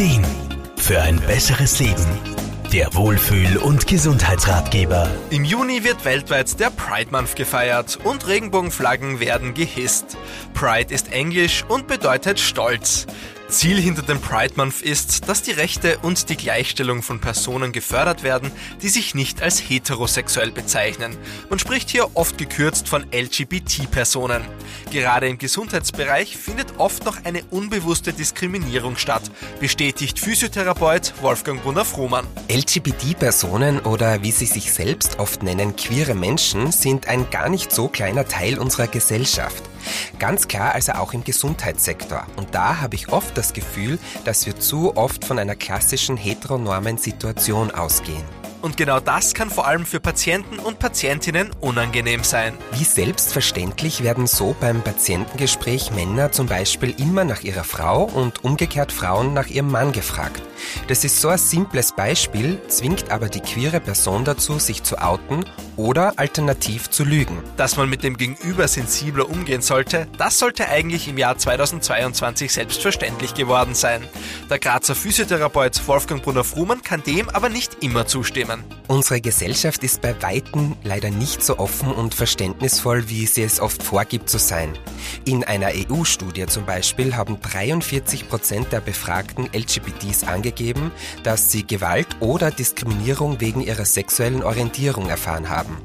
Ideen für ein besseres Leben. Der Wohlfühl- und Gesundheitsratgeber. Im Juni wird weltweit der Pride Month gefeiert und Regenbogenflaggen werden gehisst. Pride ist englisch und bedeutet Stolz. Ziel hinter dem Pride Month ist, dass die Rechte und die Gleichstellung von Personen gefördert werden, die sich nicht als heterosexuell bezeichnen. Man spricht hier oft gekürzt von LGBT-Personen. Gerade im Gesundheitsbereich findet oft noch eine unbewusste Diskriminierung statt, bestätigt Physiotherapeut Wolfgang Brunner-Frohmann. LGBT-Personen oder wie sie sich selbst oft nennen, queere Menschen sind ein gar nicht so kleiner Teil unserer Gesellschaft. Ganz klar also auch im Gesundheitssektor. Und da habe ich oft das Gefühl, dass wir zu oft von einer klassischen heteronormen Situation ausgehen. Und genau das kann vor allem für Patienten und Patientinnen unangenehm sein. Wie selbstverständlich werden so beim Patientengespräch Männer zum Beispiel immer nach ihrer Frau und umgekehrt Frauen nach ihrem Mann gefragt. Das ist so ein simples Beispiel, zwingt aber die queere Person dazu, sich zu outen oder alternativ zu lügen. Dass man mit dem Gegenüber sensibler umgehen sollte, das sollte eigentlich im Jahr 2022 selbstverständlich geworden sein. Der Grazer Physiotherapeut Wolfgang Brunner-Frumann kann dem aber nicht immer zustimmen. Unsere Gesellschaft ist bei Weitem leider nicht so offen und verständnisvoll, wie sie es oft vorgibt zu sein. In einer EU-Studie zum Beispiel haben 43 Prozent der befragten LGBTs angegeben, dass sie Gewalt oder Diskriminierung wegen ihrer sexuellen Orientierung erfahren haben.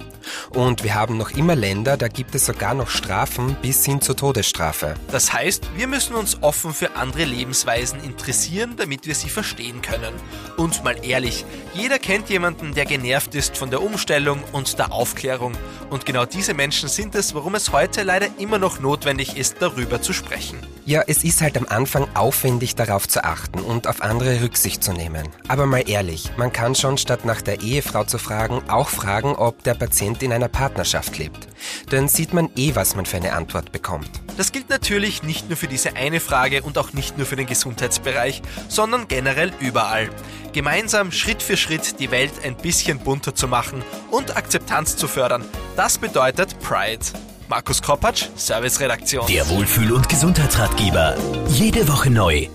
Und wir haben noch immer Länder, da gibt es sogar noch Strafen bis hin zur Todesstrafe. Das heißt, wir müssen uns offen für andere Lebensweisen interessieren, damit wir sie verstehen können. Und mal ehrlich, jeder kennt jemanden, der genervt ist von der Umstellung und der Aufklärung. Und genau diese Menschen sind es, warum es heute leider immer noch notwendig ist, darüber zu sprechen. Ja, es ist halt am Anfang aufwendig darauf zu achten und auf andere Rücksicht zu nehmen. Aber mal ehrlich, man kann schon statt nach der Ehefrau zu fragen, auch fragen, ob der Patient in einer Partnerschaft lebt. Dann sieht man eh, was man für eine Antwort bekommt. Das gilt natürlich nicht nur für diese eine Frage und auch nicht nur für den Gesundheitsbereich, sondern generell überall. Gemeinsam Schritt für Schritt die Welt ein bisschen bunter zu machen und Akzeptanz zu fördern, das bedeutet Pride. Markus Kropatsch, Serviceredaktion. Der Wohlfühl- und Gesundheitsratgeber. Jede Woche neu.